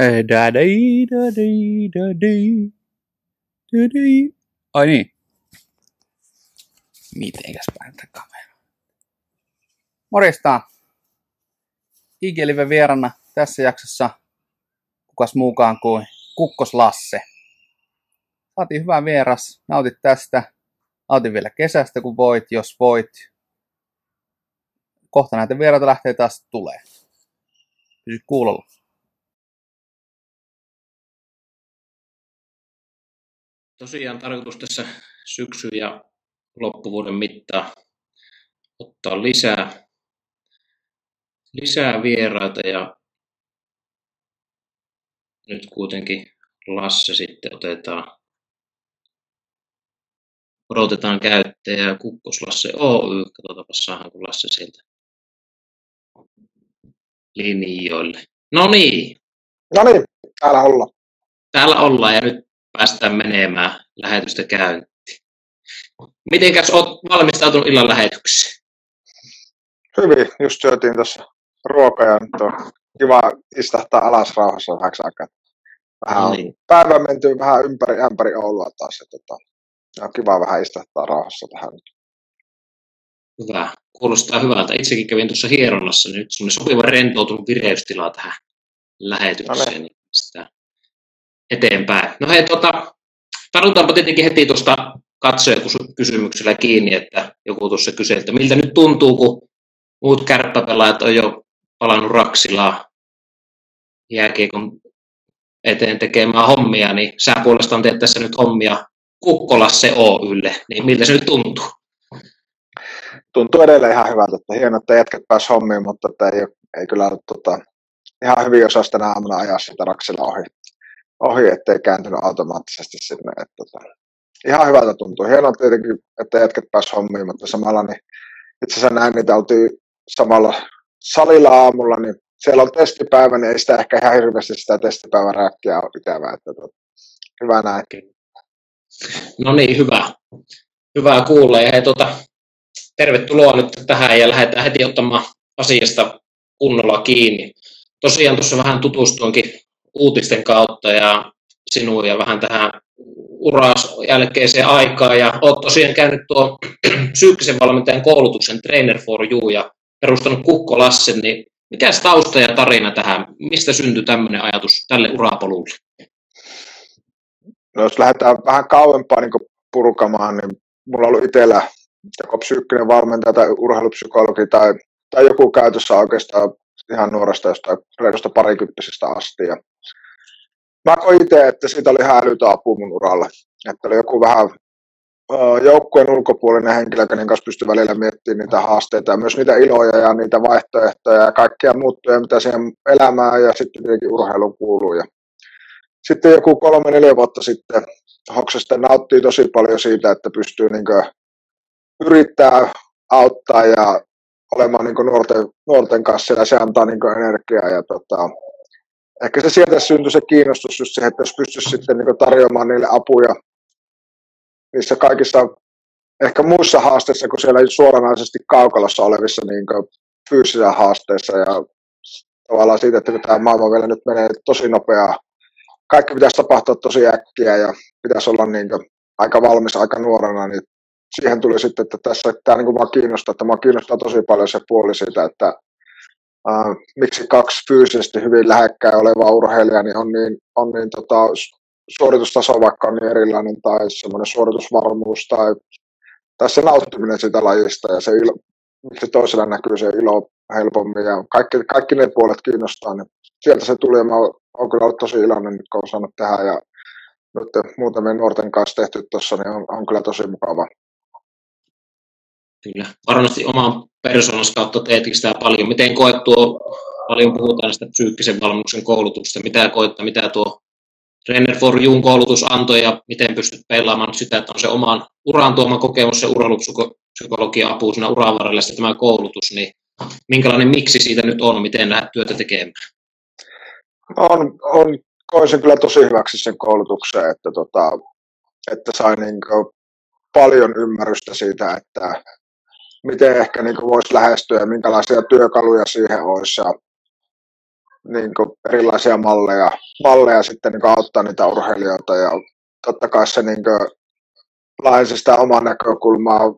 Da di da di da da. Ai niin. Mitenkäs päin tätä kamera? Morjesta. IG-live vierana tässä jaksossa kukas muukaan kuin Kukkos Lasse. Saatiin hyvä vieras, nautit tästä. Nautin vielä kesästä kun voit, jos voit. Kohta näitä vieraita lähtee taas tulee. Pysy kuulolla. Tosiaan tarkoitus tässä syksyn ja loppuvuoden mittaan ottaa lisää, lisää vieraita ja nyt kuitenkin Lasse sitten otetaan, odotetaan käyttäjää Kukkoslasse Oy. Katsotaanpa saadaanko Lasse sieltä linjoille. No niin. No niin, täällä ollaan. Täällä ollaan ja nyt päästään menemään lähetystä käyntiin. Mitenkäs olet valmistautunut illan lähetykseen? Hyvin, just syötiin tuossa ruokaa ja nyt on kiva istahtaa alas rauhassa vähäksi aikaa. Vähän on niin. päivä menty vähän ympäri, ämpäri Oulua taas. Ja tota, on kiva vähän istahtaa rauhassa tähän nyt. Hyvä. Kuulostaa hyvältä. Itsekin kävin tuossa hieronnassa, niin nyt semmoinen sopiva rentoutunut vireystila tähän lähetykseen. No niin. Niin sitä eteenpäin. No hei, tota, tartutaanpa tietenkin heti tuosta katsojakysymyksellä kiinni, että joku tuossa kysyi, että miltä nyt tuntuu, kun muut kärppäpelaajat on jo palannut Raksilaa jääkiekon eteen tekemään hommia, niin sä puolestaan teet tässä nyt hommia Kukkolasse Oylle, niin miltä se nyt tuntuu? Tuntuu edelleen ihan hyvältä, että hienoa, että jätkät pääs hommiin, mutta että ei, ei kyllä ole, tota, ihan hyvin osasi tänä aamuna ajaa sitä Raksilla ohi, ohi ettei kääntynyt automaattisesti sinne. Että, tota, ihan hyvältä tuntuu. Hienoa tietenkin, että jätkät pääs hommiin, mutta samalla niin itse asiassa näin niitä oltiin samalla salilla aamulla, niin siellä on testipäivä, niin ei sitä ehkä ihan hirveästi sitä testipäivän rääkkiä ole ikävää. Että, tota, hyvä näin. No niin, hyvä. Hyvä kuulla. Ja hei, tuota, tervetuloa nyt tähän ja lähdetään heti ottamaan asiasta kunnolla kiinni. Tosiaan tuossa vähän tutustuinkin uutisten kautta ja sinuun ja vähän tähän uras jälkeiseen aikaan. Ja olet tosiaan käynyt tuon psyykkisen valmentajan koulutuksen Trainer for You ja perustanut Kukko Lassen, niin mikä tausta ja tarina tähän? Mistä syntyi tämmöinen ajatus tälle urapolulle? No jos lähdetään vähän kauempaa niin purkamaan, niin mulla on ollut itsellä joko psyykkinen valmentaja tai urheilupsykologi tai, tai joku käytössä oikeastaan ihan nuoresta jostain reilusta parikymppisestä asti. Ja mä koin itse, että siitä oli ihan älytä apua mun uralla. Että oli joku vähän joukkueen ulkopuolinen henkilö, kenen kanssa pystyi välillä miettimään niitä haasteita ja myös niitä iloja ja niitä vaihtoehtoja ja kaikkia muuttuja, mitä siihen elämään ja sitten tietenkin urheiluun kuuluu. Ja sitten joku kolme, neljä vuotta sitten Hoksesta nauttii tosi paljon siitä, että pystyy niin yrittää auttaa ja olemaan niin nuorten, nuorten kanssa ja se antaa niin energiaa. Ja tota, ehkä se sieltä syntyi se kiinnostus just siihen, että jos pystyisi sitten niin tarjoamaan niille apuja niissä kaikissa ehkä muissa haasteissa kuin siellä suoranaisesti kaukalossa olevissa niin fyysisissä haasteissa ja tavallaan siitä, että tämä maailma vielä nyt menee tosi nopeaa, kaikki pitäisi tapahtua tosi äkkiä ja pitäisi olla niin kuin aika valmis aika nuorena, niin siihen tuli sitten, että tässä tämä niin kuin kiinnostaa, että kiinnostaa tosi paljon se puoli siitä, että äh, miksi kaksi fyysisesti hyvin lähekkäin olevaa urheilijaa niin on niin, on niin tota, suoritustaso vaikka on niin erilainen tai semmoinen suoritusvarmuus tai, tai se nauttiminen siitä lajista ja se ilo, miksi toisella näkyy se ilo helpommin ja kaikki, kaikki ne puolet kiinnostaa, niin sieltä se tuli ja mä oon kyllä ollut tosi iloinen nyt kun on saanut tehdä ja nyt muutamien nuorten kanssa tehty tuossa, niin on, on kyllä tosi mukava. Kyllä. Varmasti oman persoonassa kautta teetkin sitä paljon. Miten koet tuo, paljon puhutaan näistä psyykkisen valmennuksen koulutuksesta, mitä koet, mitä tuo Trainer for Young koulutus antoi ja miten pystyt pelaamaan sitä, että on se oman uran tuoma kokemus, se urheilupsykologian apu siinä uran varrella, sitten tämä koulutus, niin minkälainen miksi siitä nyt on, miten lähdet työtä tekemään? On, on koin sen kyllä tosi hyväksi sen koulutuksen, että, tota, että sai niin paljon ymmärrystä siitä, että miten ehkä niin voisi lähestyä ja minkälaisia työkaluja siihen olisi. Ja niin erilaisia malleja, malleja sitten niin auttaa niitä urheilijoita ja totta kai se niin laajensi sitä omaa näkökulmaa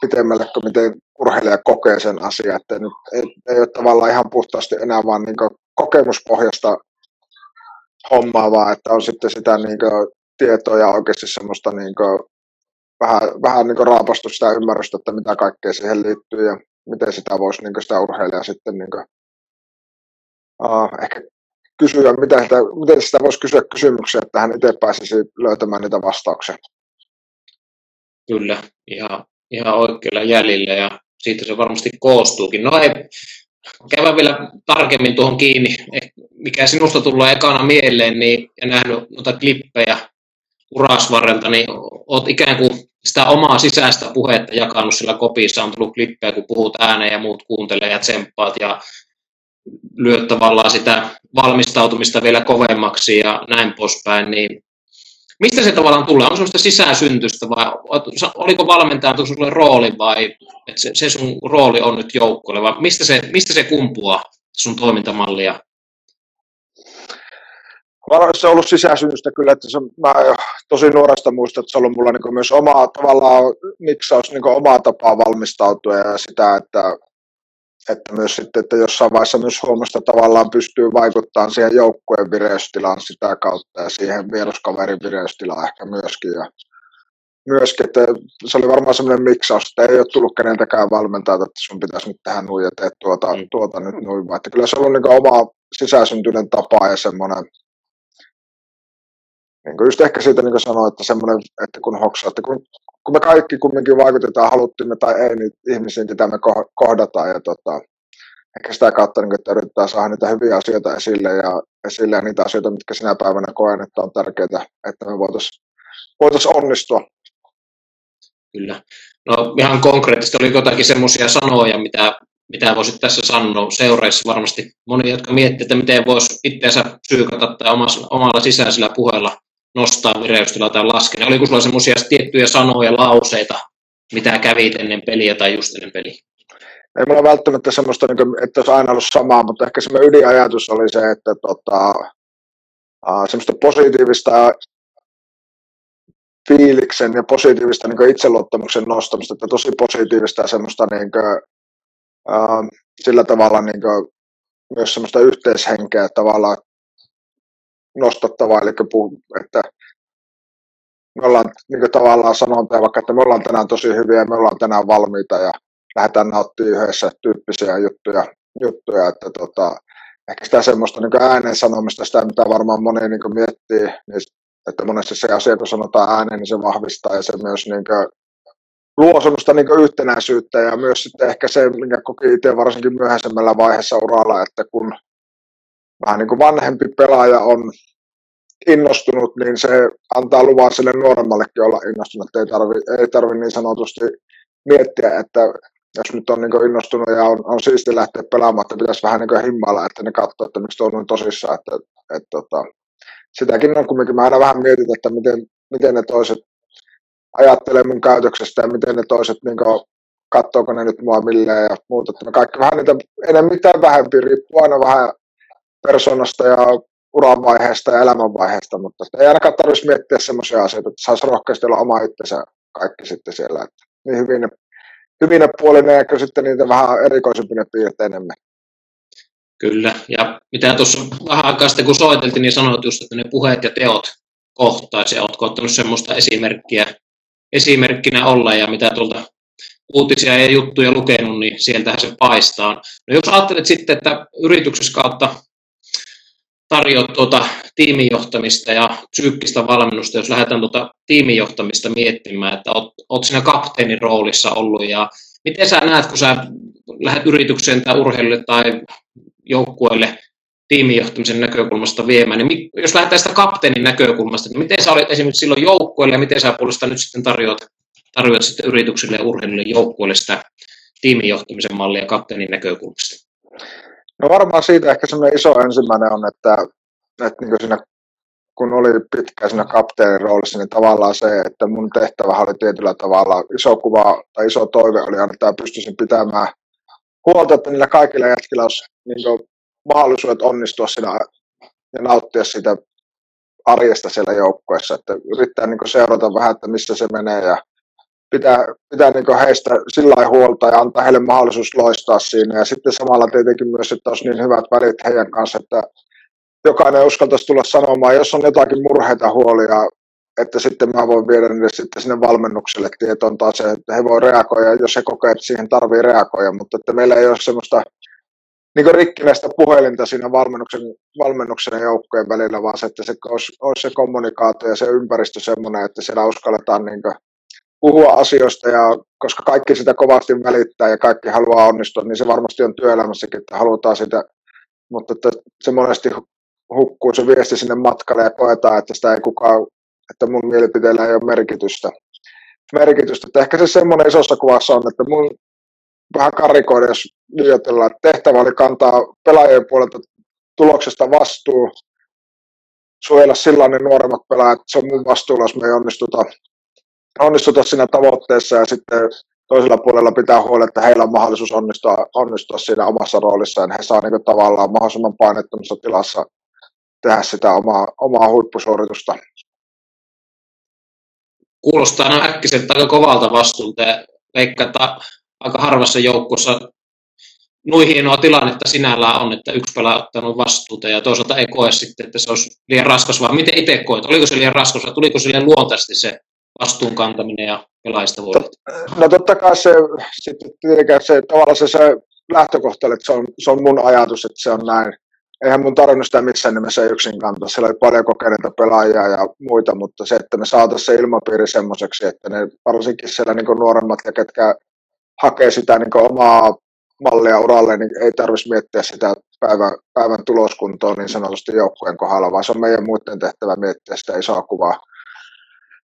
pitemmälle kuin miten urheilija kokee sen asian, että nyt ei, ei ole tavallaan ihan puhtaasti enää vaan niin kokemuspohjasta hommaa, vaan että on sitten sitä niin tietoa ja oikeasti semmoista niin vähän, vähän niin raapastu sitä ymmärrystä, että mitä kaikkea siihen liittyy ja miten sitä voisi niin sitä urheilijaa sitten niin kuin, uh, ehkä kysyä, miten sitä, miten sitä voisi kysyä kysymyksiä, että hän itse pääsisi löytämään niitä vastauksia. Kyllä, ihan, ihan oikealla jäljellä ja siitä se varmasti koostuukin. No ei, käydä vielä tarkemmin tuohon kiinni, mikä sinusta tulee ekana mieleen, niin, ja nähnyt noita klippejä urasvarrelta, niin olet ikään kuin sitä omaa sisäistä puhetta jakanut sillä kopissa, on tullut klippejä, kun puhut ääneen ja muut kuuntelee ja tsemppaat ja lyöt tavallaan sitä valmistautumista vielä kovemmaksi ja näin poispäin, niin mistä se tavallaan tulee? On sellaista sisäsyntystä vai oliko valmentaja sinulle rooli vai että se, se, sun rooli on nyt joukkueelle vai mistä se, mistä se kumpuaa sun toimintamallia? Se on ollut sisäsynnystä kyllä, että se, mä tosi nuoresta muistan, että se on ollut mulla niin myös oma tavallaan miksaus, niin omaa tapaa valmistautua ja sitä, että, että myös sitten, että jossain vaiheessa myös huomasta tavallaan pystyy vaikuttamaan siihen joukkueen vireystilaan sitä kautta ja siihen vieraskaverin vireystilaan ehkä myöskin. Ja myöskin, että se oli varmaan semmoinen miksaus, että ei ole tullut keneltäkään valmentaa, että sun pitäisi nyt tähän nuin ja teet tuota, mm. tuota nyt nuin, vaan että kyllä se on ollut niin oma sisäsyntyinen tapa ja semmoinen, niin kuin just ehkä siitä niin kuin sanoin, että semmoinen, että kun hoksaa, että kun, kun me kaikki kumminkin vaikutetaan, haluttiin me tai ei, niin ihmisiin, mitä me kohdataan ja tota, ehkä sitä kautta, niin, että yritetään saada niitä hyviä asioita esille ja, esille ja niitä asioita, mitkä sinä päivänä koen, että on tärkeää, että me voitaisiin voitais onnistua. Kyllä. No ihan konkreettisesti, oli jotakin semmoisia sanoja, mitä, mitä voisit tässä sanoa seureissa varmasti moni, jotka miettii, että miten voisi itseensä psyykata tai omalla, omalla sisäisellä puheella nostaa vireystila tai laskea. Niin oliko sulla semmoisia tiettyjä sanoja, lauseita, mitä kävit ennen peliä tai just ennen peliä? Ei mulla välttämättä semmoista, niin että olisi aina ollut samaa, mutta ehkä semmoinen ydinajatus oli se, että tota, semmoista positiivista fiiliksen ja positiivista niin itseluottamuksen nostamista, että tosi positiivista ja semmoista niin kuin, sillä tavalla niin kuin, myös semmoista yhteishenkeä tavallaan nostattavaa, eli puh, että me ollaan niin tavallaan sanonta, vaikka että me ollaan tänään tosi hyviä me ollaan tänään valmiita ja lähdetään nauttimaan yhdessä tyyppisiä juttuja, juttuja että tota, ehkä sitä semmoista niin äänen sanomista, sitä mitä varmaan moni niin miettii, niin, että monesti se asia, kun sanotaan ääneen, niin se vahvistaa ja se myös niin kuin, luo semmoista niin yhtenäisyyttä ja myös sitten ehkä se, minkä koki itse varsinkin myöhäisemmällä vaiheessa uralla, että kun vähän niin kuin vanhempi pelaaja on innostunut, niin se antaa luvan sille nuoremmallekin olla innostunut, että ei tarvi, ei tarvi niin sanotusti miettiä, että jos nyt on niin innostunut ja on, on siisti lähteä pelaamaan, että pitäisi vähän niin himmailla, että ne katsoo, että miksi tuo on tosissaan, että, että, että, tota, sitäkin on kumminkin, mä aina vähän mietin, että miten, miten ne toiset ajattelee mun käytöksestä ja miten ne toiset niin katsoako ne nyt mua milleen ja muuta. Että me kaikki vähän niitä enemmän tai vähempi, riippuu aina vähän persoonasta ja uran vaiheesta ja elämänvaiheesta, mutta ei ainakaan tarvitsisi miettiä semmoisia asioita, että saisi rohkeasti olla oma itsensä kaikki sitten siellä. Että niin hyvin hyvin ne puolinen ja sitten niitä vähän erikoisempia piirteitä enemmän. Kyllä, ja mitä tuossa vähän aikaa sitten kun soiteltiin, niin sanoit just, että ne puheet ja teot kohtaisi, ja oletko ottanut semmoista esimerkkiä, esimerkkinä olla, ja mitä tuolta uutisia ja juttuja lukenut, niin sieltähän se paistaa. No jos ajattelet sitten, että yrityksessä kautta tarjoat tuota tiimijohtamista ja psyykkistä valmennusta, jos lähdetään tuota tiimijohtamista miettimään, että oot, oot siinä kapteenin roolissa ollut ja miten sä näet, kun sä lähdet yritykseen tai urheilulle tai joukkueelle tiimijohtamisen näkökulmasta viemään, niin jos lähdetään sitä kapteenin näkökulmasta, niin miten sä olit esimerkiksi silloin joukkueelle ja miten sä puolesta nyt sitten tarjoat, tarjoat sitten yrityksille ja urheilulle joukkueelle sitä tiimijohtamisen mallia kapteenin näkökulmasta? No varmaan siitä ehkä semmoinen iso ensimmäinen on, että, että niin siinä, kun oli pitkään siinä kapteenin roolissa, niin tavallaan se, että mun tehtävä oli tietyllä tavalla iso kuva tai iso toive oli, että pystyisin pitämään huolta, että niillä kaikilla jätkillä olisi niin mahdollisuudet onnistua siinä ja nauttia sitä arjesta siellä joukkueessa, että yrittää niin seurata vähän, että missä se menee ja pitää, pitää niin heistä sillä huolta ja antaa heille mahdollisuus loistaa siinä. Ja sitten samalla tietenkin myös, että olisi niin hyvät välit heidän kanssa, että jokainen uskaltaisi tulla sanomaan, jos on jotakin murheita huolia, että sitten mä voin viedä ne sitten sinne valmennukselle tietoon taas, että he voi reagoida, jos he kokee, että siihen tarvii reagoida, mutta että meillä ei ole semmoista niin rikkinäistä puhelinta siinä valmennuksen, valmennuksen ja joukkojen välillä, vaan se, että se olisi, olisi se kommunikaatio ja se ympäristö semmoinen, että siellä uskalletaan niin puhua asioista, ja koska kaikki sitä kovasti välittää ja kaikki haluaa onnistua, niin se varmasti on työelämässäkin, että halutaan sitä, mutta että se monesti hukkuu se viesti sinne matkalle ja koetaan, että sitä ei kukaan, että mun mielipiteellä ei ole merkitystä. merkitystä. Että ehkä se semmoinen isossa kuvassa on, että mun vähän karikoida, jos että tehtävä oli kantaa pelaajien puolelta tuloksesta vastuu, suojella silloin ne nuoremmat pelaajat, se on mun vastuulla, jos me ei onnistuta, onnistuta siinä tavoitteessa ja sitten toisella puolella pitää huolella, että heillä on mahdollisuus onnistua, onnistua siinä omassa roolissaan. He saa niin tavallaan mahdollisimman painettomassa tilassa tehdä sitä omaa, omaa huippusuoritusta. Kuulostaa aina äkkiseltä aika kovalta vastuulta ja veikkaa, aika harvassa joukkueessa noin hienoa tilannetta sinällään on, että yksi pelaaja ottanut vastuuta ja toisaalta ei koe sitten, että se olisi liian raskas, vaan miten itse koet? Oliko se liian raskas vai tuliko sille luontaisesti se vastuun kantaminen ja pelaajista voimat? No totta kai se, sitten se, tavallaan se, se lähtökohta, että se on, se on mun ajatus, että se on näin. Eihän mun tarvinnut sitä missään nimessä yksin kantaa. Siellä oli paljon kokeneita pelaajia ja muita, mutta se, että me saataisiin se ilmapiiri semmoiseksi, että ne varsinkin siellä niin nuoremmat ja ketkä hakee sitä niin omaa mallia uralle, niin ei tarvitsisi miettiä sitä päivän, päivän tuloskuntoa niin sanotusti joukkueen kohdalla, vaan se on meidän muiden tehtävä miettiä sitä isoa kuvaa.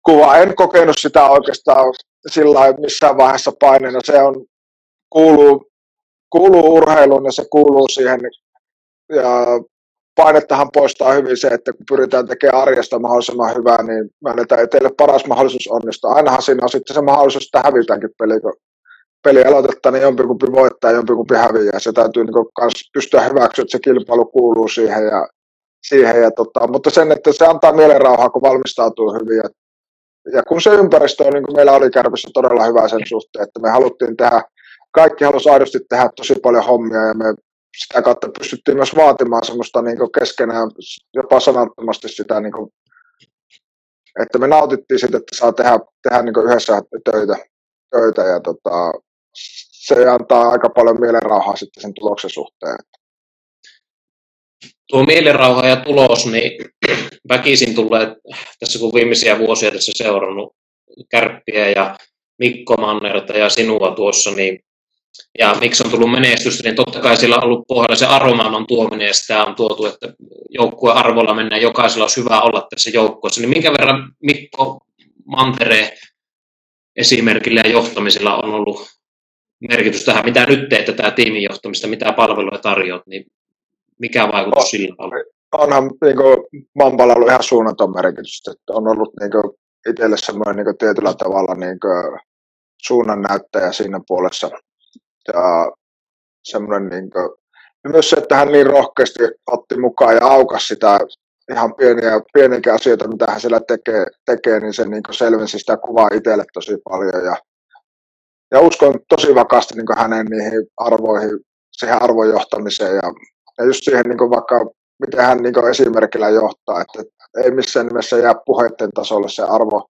Kuvaa. En kokenut sitä oikeastaan sillä missään vaiheessa paineena. Se on, kuuluu, kuuluu urheiluun ja se kuuluu siihen. Ja painettahan poistaa hyvin se, että kun pyritään tekemään arjesta mahdollisimman hyvää, niin me annetaan teille paras mahdollisuus onnistua. Ainahan siinä on sitten se mahdollisuus, että hävitäänkin peli, kun peli aloitetta, niin jompikumpi voittaa ja jompikumpi häviää. Se täytyy niin pystyä hyväksyä, että se kilpailu kuuluu siihen. Ja, siihen ja tota, mutta sen, että se antaa mielenrauhaa, kun valmistautuu hyvin. Ja, ja kun se ympäristö on, niin kuin meillä oli kärpissä todella hyvä sen suhteen, että me haluttiin tehdä, kaikki halusi aidosti tehdä tosi paljon hommia ja me sitä kautta pystyttiin myös vaatimaan semmoista niin keskenään jopa sanattomasti sitä, niin kuin, että me nautittiin siitä, että saa tehdä, tehdä niin yhdessä töitä, töitä ja tota, se antaa aika paljon mielenrauhaa sitten sen tuloksen suhteen. Tuo mielenrauha ja tulos, niin väkisin tulee, tässä kun viimeisiä vuosia tässä seurannut Kärppiä ja Mikko Mannerta ja sinua tuossa, niin ja miksi on tullut menestystä, niin totta kai sillä on ollut pohjalla se arvomaailman tuominen, ja sitä on tuotu, että joukkueen arvolla mennään, jokaisella olisi hyvä olla tässä joukkueessa. Niin minkä verran Mikko Mantere esimerkillä ja johtamisella on ollut merkitys tähän, mitä nyt teette, tämä tiimin johtamista, mitä palveluja tarjoat, niin mikä vaikutus on, sillä on? Onhan niin kuin, Mampalla ollut ihan suunnaton merkitys, että on ollut niin kuin, itselle semmoinen niin tietyllä tavalla niin kuin, suunnannäyttäjä siinä puolessa. Ja semmoinen niin kuin, myös se, että hän niin rohkeasti otti mukaan ja aukas sitä ihan pieniä, pieniä asioita, mitä hän siellä tekee, tekee niin se niin selvensi sitä kuvaa itselle tosi paljon. Ja ja uskon tosi vakaasti niin hänen niihin arvoihin, siihen arvojohtamiseen ja, ja just siihen niin vaikka miten hän niin esimerkillä johtaa, että ei missään nimessä jää puheiden tasolle se arvo,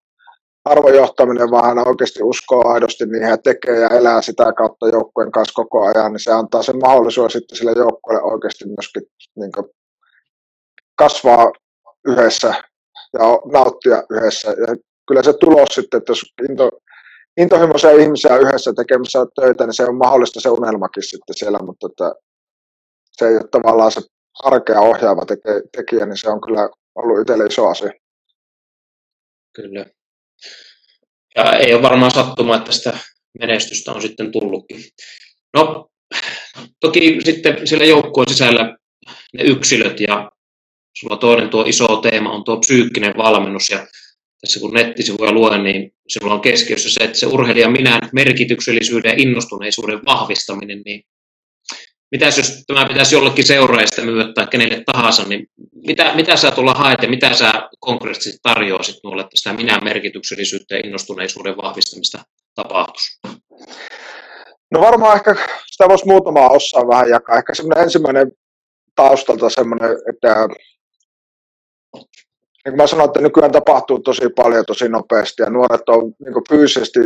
arvojohtaminen, vaan hän oikeasti uskoo aidosti niihin ja tekee ja elää sitä kautta joukkueen kanssa koko ajan, niin se antaa sen mahdollisuuden sitten sille joukkueelle oikeasti myöskin niin kasvaa yhdessä ja nauttia yhdessä. Ja kyllä se tulos sitten, että jos into, intohimoisia ihmisiä yhdessä tekemässä töitä, niin se on mahdollista se unelmakin sitten siellä, mutta että se ei ole tavallaan se arkea ohjaava teke, tekijä, niin se on kyllä ollut itselle iso asia. Kyllä. Ja ei ole varmaan sattuma, että sitä menestystä on sitten tullutkin. No, toki sitten siellä joukkueen sisällä ne yksilöt ja sulla toinen tuo iso teema on tuo psyykkinen valmennus ja tässä kun nettisivuja luen, niin sinulla on keskiössä se, että se urheilijan minä merkityksellisyyden ja innostuneisuuden vahvistaminen, niin mitäs jos tämä pitäisi jollekin seuraajista myyä tai kenelle tahansa, niin mitä, mitä sä tulla haet ja mitä sä konkreettisesti tarjoasit nuolle, sitä minä merkityksellisyyttä ja innostuneisuuden vahvistamista tapahtuisi? No varmaan ehkä sitä voisi muutamaa osaa vähän jakaa. Ehkä semmoinen ensimmäinen taustalta semmoinen, että niin kuin mä sanoin, että nykyään tapahtuu tosi paljon tosi nopeasti ja nuoret on niin fyysisesti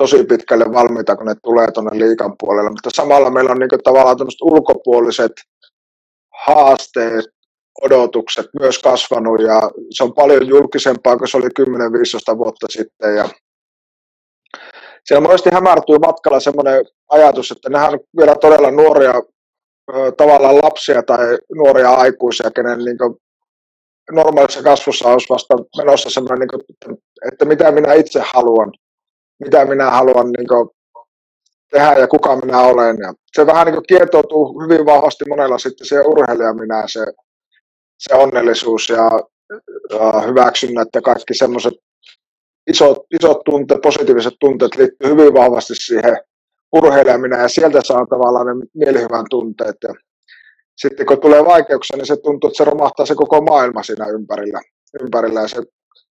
tosi pitkälle valmiita, kun ne tulee tuonne liikan puolelle, mutta samalla meillä on niin kuin, tavallaan tämmöiset ulkopuoliset haasteet, odotukset myös kasvanut ja se on paljon julkisempaa kuin se oli 10-15 vuotta sitten. Ja siellä monesti hämärtyy matkalla semmoinen ajatus, että nämä on vielä todella nuoria tavallaan lapsia tai nuoria aikuisia, kenen niin normaalissa kasvussa olisi vasta menossa semmoinen, niin kuin, että mitä minä itse haluan, mitä minä haluan niin kuin, tehdä ja kuka minä olen. Ja se vähän niin kuin kietoutuu hyvin vahvasti monella sitten se urheilija minä, se, se onnellisuus ja uh, hyväksynnät ja kaikki semmoiset isot, isot tunteet, positiiviset tunteet liittyy hyvin vahvasti siihen urheileminen ja sieltä saa tavallaan ne mielihyvän tunteet. Ja sitten kun tulee vaikeuksia, niin se tuntuu, että se romahtaa se koko maailma siinä ympärillä, ympärillä ja se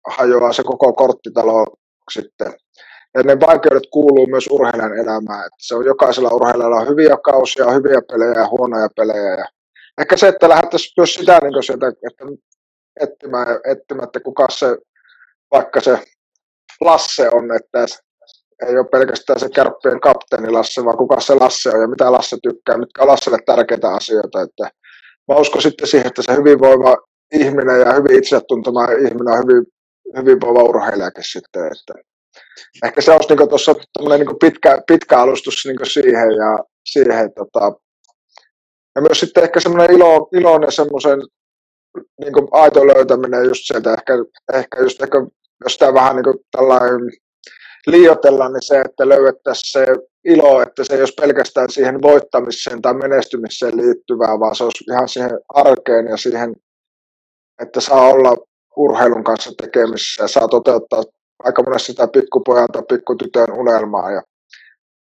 hajoaa se koko korttitalo sitten. Ja ne vaikeudet kuuluu myös urheilijan elämään. Että se on jokaisella urheilijalla on hyviä kausia, hyviä pelejä ja huonoja pelejä. Ja ehkä se, että lähdettäisiin myös sitä niin sieltä, että etsimään, etsimään, että kuka se, vaikka se Lasse on, että ei ole pelkästään se kärppien kapteeni Lasse, vaan kuka se Lasse on ja mitä Lasse tykkää, mitkä on Lasselle tärkeitä asioita. Että mä uskon sitten siihen, että se hyvinvoiva ihminen ja hyvin itsetuntema ihminen on hyvin, hyvinvoiva urheilijakin sitten. Että ehkä se olisi niin tuossa niin pitkä, pitkä alustus niin siihen ja siihen, tota, ja myös sitten ehkä semmoinen ilo, iloinen semmoisen niin aito löytäminen just sieltä, ehkä, ehkä just ehkä, jos sitä vähän niin tällainen liioitella, niin se, että löydettäisiin se ilo, että se ei olisi pelkästään siihen voittamiseen tai menestymiseen liittyvää, vaan se olisi ihan siihen arkeen ja siihen, että saa olla urheilun kanssa tekemisissä ja saa toteuttaa aika monesti sitä pikkupojan tai pikkutytön unelmaa. Ja,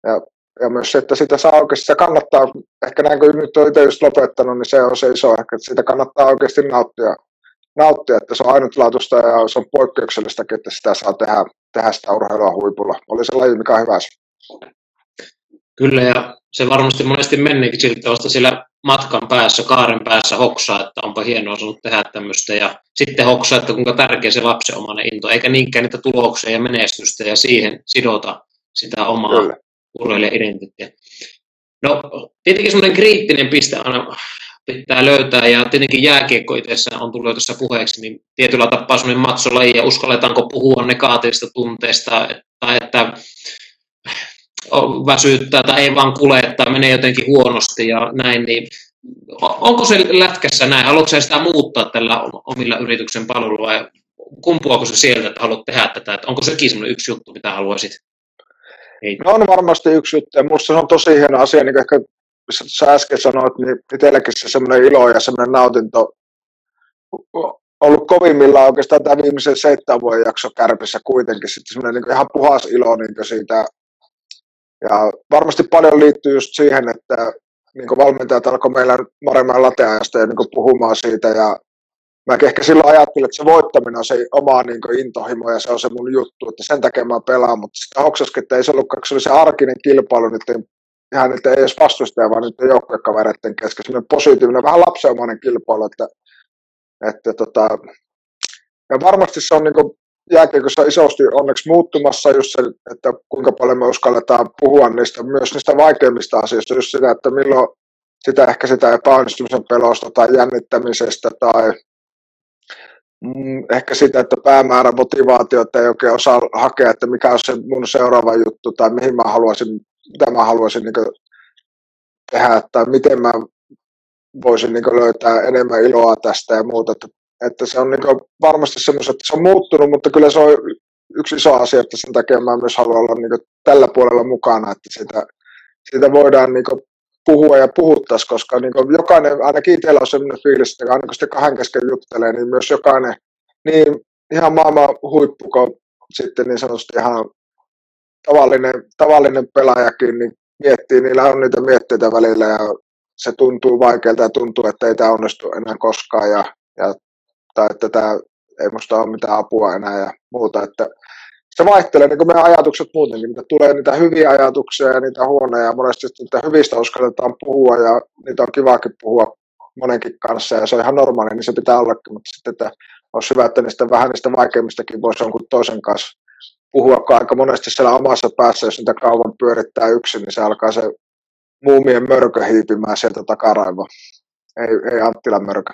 ja, ja myös se, että sitä saa oikeasti, sitä kannattaa, ehkä näin kuin nyt on itse just lopettanut, niin se on se iso, että sitä kannattaa oikeasti nauttia nauttia, että se on ainutlaatuista ja se on poikkeuksellista, että sitä saa tehdä, tehdä sitä urheilua huipulla. Oli se laji, mikä on hyvä. Kyllä, ja se varmasti monesti menneekin siltä vasta siellä matkan päässä, kaaren päässä hoksaa, että onpa hienoa saanut tehdä tämmöistä, ja sitten hoksaa, että kuinka tärkeä se lapsen omainen into, eikä niinkään niitä tuloksia ja menestystä, ja siihen sidota sitä omaa urheilijan identiteettiä. No, tietenkin semmoinen kriittinen piste aina pitää löytää. Ja tietenkin jääkiekko itse on tullut tässä puheeksi, niin tietyllä tapaa sellainen matsolaji, ja uskalletaanko puhua negatiivista tunteista, tai että väsyttää tai ei vaan kule tai menee jotenkin huonosti ja näin, niin onko se lätkässä näin? Haluatko sitä muuttaa tällä omilla yrityksen palveluilla vai kumpuako se sieltä, että haluat tehdä tätä? Että onko sekin sellainen yksi juttu, mitä haluaisit? Ei. No on varmasti yksi juttu ja minusta se on tosi hieno asia, niin ehkä sä äsken sanoit, niin itselläkin se semmoinen ilo ja semmoinen nautinto ollut kovimmillaan oikeastaan tämä viimeisen seitsemän vuoden jakso kärpissä kuitenkin sitten semmoinen niin ihan puhas ilo niin siitä. Ja varmasti paljon liittyy just siihen, että niin valmentajat alkoi meillä Maremaan lateajasta ja niin puhumaan siitä ja mä ehkä silloin ajattelin, että se voittaminen on se oma niin intohimo ja se on se mun juttu, että sen takia mä pelaan, mutta sitten hoksaskin, että ei se ollutkaan, se oli se arkinen kilpailu niiden ihan että ei edes vastustaja, vaan niiden joukkuekavereiden kesken. Sellainen positiivinen, vähän lapsenomainen kilpailu. Että, että tota, ja varmasti se on niin jääkiekossa isosti onneksi muuttumassa just se, että kuinka paljon me uskalletaan puhua niistä, myös niistä vaikeimmista asioista, just sitä, että milloin sitä ehkä sitä epäonnistumisen pelosta tai jännittämisestä tai mm, ehkä sitä, että päämäärä motivaatiota ei oikein osaa hakea, että mikä on se mun seuraava juttu tai mihin mä haluaisin mitä mä haluaisin niin tehdä, tai miten mä voisin niin löytää enemmän iloa tästä ja muuta. Että, että se on niin varmasti semmoista, että se on muuttunut, mutta kyllä se on yksi iso asia, että sen takia mä myös haluan olla niin tällä puolella mukana, että sitä, siitä voidaan niin puhua ja puhuttaisiin, koska niin jokainen, ainakin itsellä on sellainen fiilis, että aina kun sitten kahden kesken juttelee, niin myös jokainen, niin ihan maailman huippu, sitten niin sanotusti ihan tavallinen, tavallinen pelaajakin niin miettii, niillä on niitä mietteitä välillä ja se tuntuu vaikealta ja tuntuu, että ei tämä onnistu enää koskaan ja, ja tai että tämä ei musta ole mitään apua enää ja muuta, että se vaihtelee niin kuin meidän ajatukset muutenkin, mitä tulee niitä hyviä ajatuksia ja niitä huonoja, ja monesti niitä hyvistä uskalletaan puhua, ja niitä on kivakin puhua monenkin kanssa, ja se on ihan normaali, niin se pitää ollakin, mutta sitten että olisi hyvä, että niistä vähän niistä vaikeimmistakin voisi jonkun toisen kanssa puhua, aika monesti siellä omassa päässä, jos niitä kauan pyörittää yksin, niin se alkaa se muumien mörkö hiipimään sieltä takaraivoa. Ei, ei Anttilan mörkö.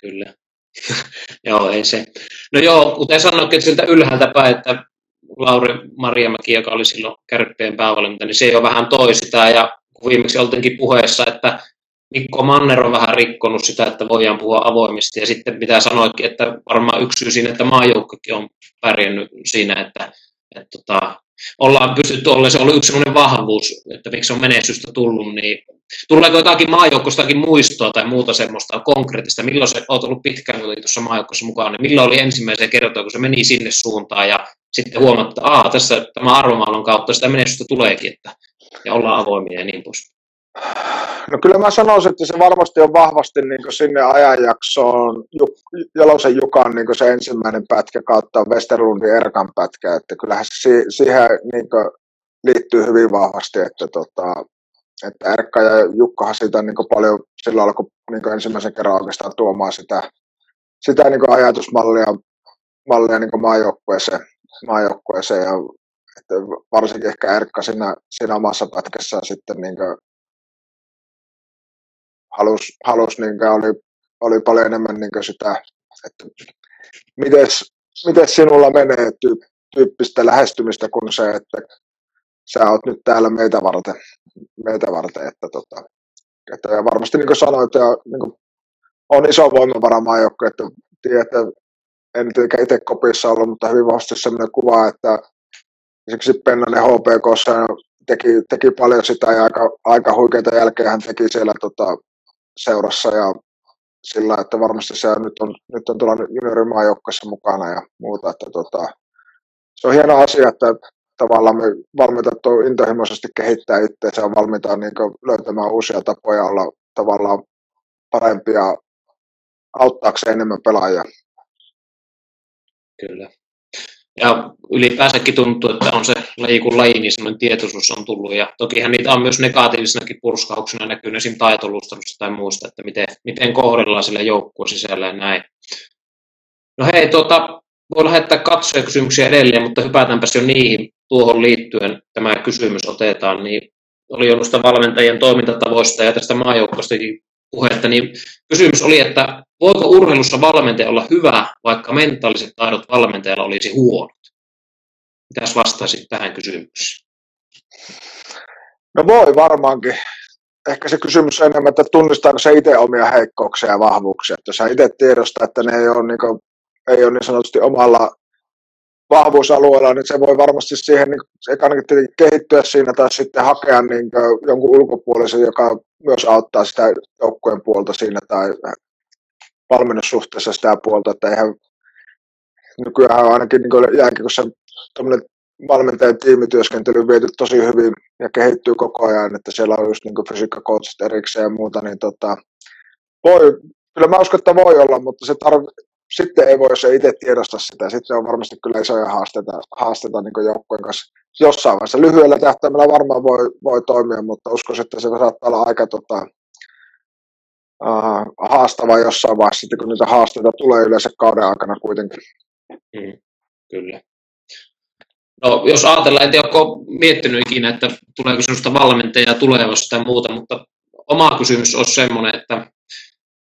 Kyllä. joo, ei se. No joo, kuten sanoinkin siltä ylhäältä päin, että Lauri Marjamäki, joka oli silloin kärppien päävalinta, niin se jo vähän toi sitä, ja kun viimeksi oltiinkin puheessa, että Mikko Manner on vähän rikkonut sitä, että voidaan puhua avoimesti, ja sitten mitä sanoikin, että varmaan yksi syy siinä, että maajoukkokin on pärjännyt siinä, että, että tota, ollaan pystytty olla, se on ollut yksi sellainen vahvuus, että miksi on menestystä tullut, niin tuleeko jotakin maajoukkostakin muistoa tai muuta semmoista konkreettista, milloin se olet ollut pitkään tuossa maajoukkossa mukaan, niin milloin oli ensimmäisen kertaa, kun se meni sinne suuntaan ja sitten huomatta, että tässä tämä arvomaalon kautta sitä menestystä tuleekin, että, ja ollaan avoimia ja niin pois. No kyllä mä sanoisin, että se varmasti on vahvasti niin sinne ajanjaksoon Jalosen Jukan niin se ensimmäinen pätkä kautta Westerlundin Erkan pätkä, että kyllähän se siihen niin liittyy hyvin vahvasti, että, tota, että Erkka ja Jukkahan siitä niin paljon silloin alkoi niin ensimmäisen kerran oikeastaan tuomaan sitä, sitä niin ajatusmallia mallia niin maajoukkueeseen, maajoukkueeseen ja että varsinkin ehkä Erkka siinä, siinä omassa pätkässä sitten niin halusi, halus, niin oli, oli paljon enemmän niin sitä, että mites, mites sinulla menee tyyppistä lähestymistä kuin se, että sä oot nyt täällä meitä varten, meitä varten että, tota, että ja varmasti niin kuin sanoit, ja, niin kuin, on iso voimavara maajokko, että tiedät, että en tietenkään itse kopissa ollut, mutta hyvin vahvasti sellainen kuva, että siksi Pennanen HPK teki, teki paljon sitä ja aika, aika huikeita jälkeen hän teki siellä tota, seurassa ja sillä, että varmasti se nyt on, nyt on tuolla juniorimaajoukkoissa mukana ja muuta, että tota, se on hieno asia, että tavallaan me on intohimoisesti kehittää itseänsä ja valmiita niin löytämään uusia tapoja olla tavallaan parempia auttaakseen enemmän pelaajia. Kyllä. Ja ylipäänsäkin tuntuu, että on se laji kuin laji, niin semmoinen tietoisuus on tullut. Ja tokihan niitä on myös negatiivisinakin purskauksena näkynyt esim. taitolustelusta tai muusta, että miten, miten kohdellaan sille joukkueen sisällä ja näin. No hei, tuota, voi lähettää katsojakysymyksiä edelleen, mutta hypätäänpäs jo niihin tuohon liittyen. Tämä kysymys otetaan, niin oli jo valmentajien toimintatavoista ja tästä maajoukkoistakin puhetta, niin kysymys oli, että voiko urheilussa valmentaja olla hyvä, vaikka mentaaliset taidot valmentajalla olisi huonot? Mitäs vastaisit tähän kysymykseen? No voi varmaankin. Ehkä se kysymys on enemmän, että tunnistaako se itse omia heikkouksia ja vahvuuksia. Että jos sä itse tiedostaa, että ne ei ole niin, kuin, ei ole niin sanotusti omalla vahvuusalueella, niin se voi varmasti siihen niin, ainakin kehittyä siinä tai sitten hakea niin jonkun ulkopuolisen, joka myös auttaa sitä joukkueen puolta siinä tai valmennussuhteessa sitä puolta, että eihän nykyään ainakin niin jääkiekossa valmentajan tiimityöskentely viety tosi hyvin ja kehittyy koko ajan, että siellä on just niin fysiikkakoutsit erikseen ja muuta, niin tota, voi, kyllä mä uskon, että voi olla, mutta se tarv, sitten ei voi, jos ei itse tiedosta sitä. Sitten on varmasti kyllä isoja haasteita, haasteita niin joukkueen kanssa jossain vaiheessa. Lyhyellä tähtäimellä varmaan voi, voi toimia, mutta uskon, että se saattaa olla aika tota, uh, haastava jossain vaiheessa, sitten kun niitä haasteita tulee yleensä kauden aikana kuitenkin. Mm, kyllä. No, jos ajatellaan, tiedä, onko miettinyt ikinä, että tuleeko sinusta valmentajaa tulevassa tai muuta, mutta oma kysymys on semmoinen, että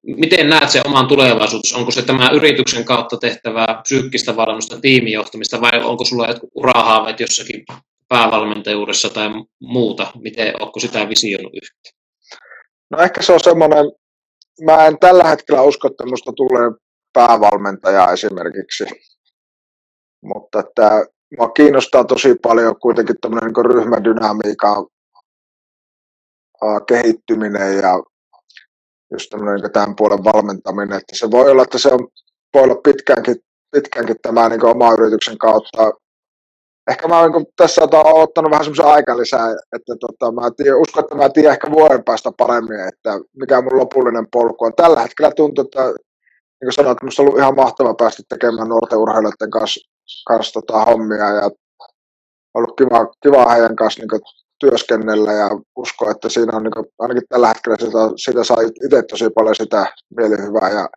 miten näet sen oman tulevaisuudessa? Onko se tämä yrityksen kautta tehtävää psyykkistä valmennusta, tiimijohtamista vai onko sulla jotkut urahaaveet jossakin päävalmentajuudessa tai muuta? Miten, onko sitä visioinut yhtä? No ehkä se on semmoinen, mä en tällä hetkellä usko, että minusta tulee päävalmentaja esimerkiksi, mutta että mua kiinnostaa tosi paljon kuitenkin tämmöinen niin ryhmädynamiikan kehittyminen ja just tämmöinen niin tämän puolen valmentaminen, että se voi olla, että se on, voi olla pitkäänkin, pitkäänkin tämä niin oma yrityksen kautta ehkä mä niin tässä olen ottanut vähän semmoisen aikalisää, että tota, mä tiedän, uskon, että mä tiedän ehkä vuoden päästä paremmin, että mikä mun lopullinen polku on. Tällä hetkellä tuntuu, että niin kuin sanoin, että musta on ollut ihan mahtava päästä tekemään nuorten urheilijoiden kanssa, kanssa tota, hommia ja ollut kiva, kiva heidän kanssa niin työskennellä ja usko, että siinä on niin kuin, ainakin tällä hetkellä sitä, sitä saa itse tosi paljon sitä mielihyvää ja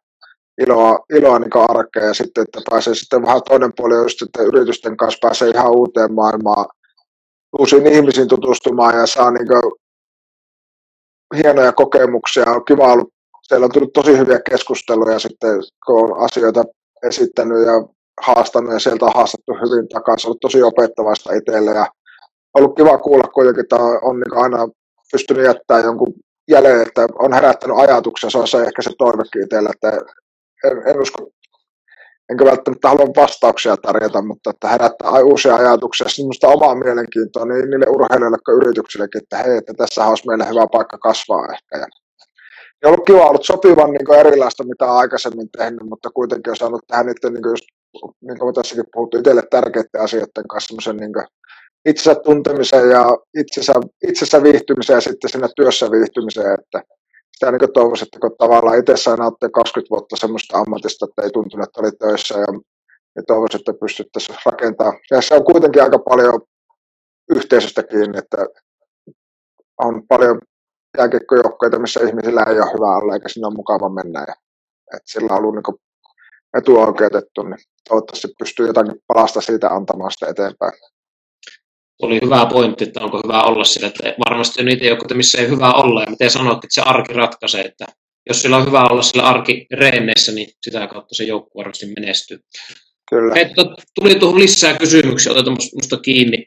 iloa, iloa niin arkea ja sitten, että pääsee sitten vähän toinen puoli just, että yritysten kanssa pääsee ihan uuteen maailmaan, uusiin ihmisiin tutustumaan ja saa niin kuin, hienoja kokemuksia. On kiva ollut, siellä on tullut tosi hyviä keskusteluja sitten, kun on asioita esittänyt ja haastanut ja sieltä on haastattu hyvin takaisin. Se on ollut tosi opettavaista itselle ja ollut kiva kuulla kuitenkin, että on niin aina pystynyt jättämään jonkun jälleen, että on herättänyt ajatuksia, se on se ehkä se toivekin itsellä, että en, en usko, enkä välttämättä halua vastauksia tarjota, mutta että herättää uusia ajatuksia, semmoista omaa mielenkiintoa niin niille urheilijoille kuin yrityksillekin, että hei, että tässä olisi meille hyvä paikka kasvaa ehkä. Ja, ja ollut kiva ollut sopivan niin erilaista, mitä olen aikaisemmin tehnyt, mutta kuitenkin on saanut tähän niiden, niin kuin just, niin kuin tässäkin puhuttu, itselle tärkeiden asioiden kanssa niin itsensä tuntemiseen ja itsensä, itsensä viihtymiseen ja sitten siinä työssä viihtymiseen, että sitä niin toivoisin, että kun tavallaan itse sain nauttia 20 vuotta semmoista ammatista, että ei tuntunut, että oli töissä ja, ja toivoisin, että pystyttäisiin rakentamaan. Ja se on kuitenkin aika paljon yhteisöstä kiinni, että on paljon jääkiekkojoukkoita, missä ihmisillä ei ole hyvä olla eikä sinne ole mukava mennä. Ja, että sillä on ollut niin etuoikeutettu, niin toivottavasti pystyy jotakin palasta siitä antamaan sitä eteenpäin oli hyvä pointti, että onko hyvä olla sillä, että varmasti on niitä joukkoja, missä ei hyvä olla, ja miten sanoit, että se arki ratkaisee, että jos sillä on hyvä olla sillä arki reenneissä, niin sitä kautta se joukkue varmasti menestyy. Kyllä. Että tuli tuohon lisää kysymyksiä, otetaan musta kiinni.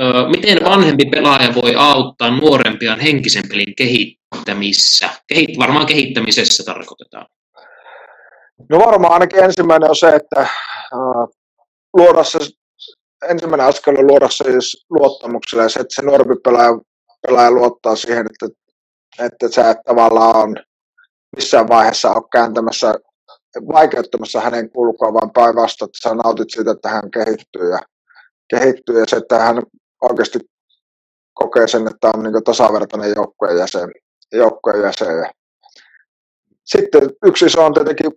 Öö, miten vanhempi pelaaja voi auttaa nuorempia henkisen pelin kehittämissä? Kehit, varmaan kehittämisessä tarkoitetaan. No varmaan ainakin ensimmäinen on se, että äh, luoda se ensimmäinen askel on luoda siis luottamukselle ja se, että se nuorempi pelaaja, pelaaja luottaa siihen, että, että sä et tavallaan on missään vaiheessa ole kääntämässä, vaikeuttamassa hänen kulkua, vaan päinvastoin, että sä nautit siitä, että hän kehittyy ja, kehittyy ja se, että hän oikeasti kokee sen, että on niin tasavertainen joukkueen jäsen, joukkueen jäsen. Sitten yksi iso on tietenkin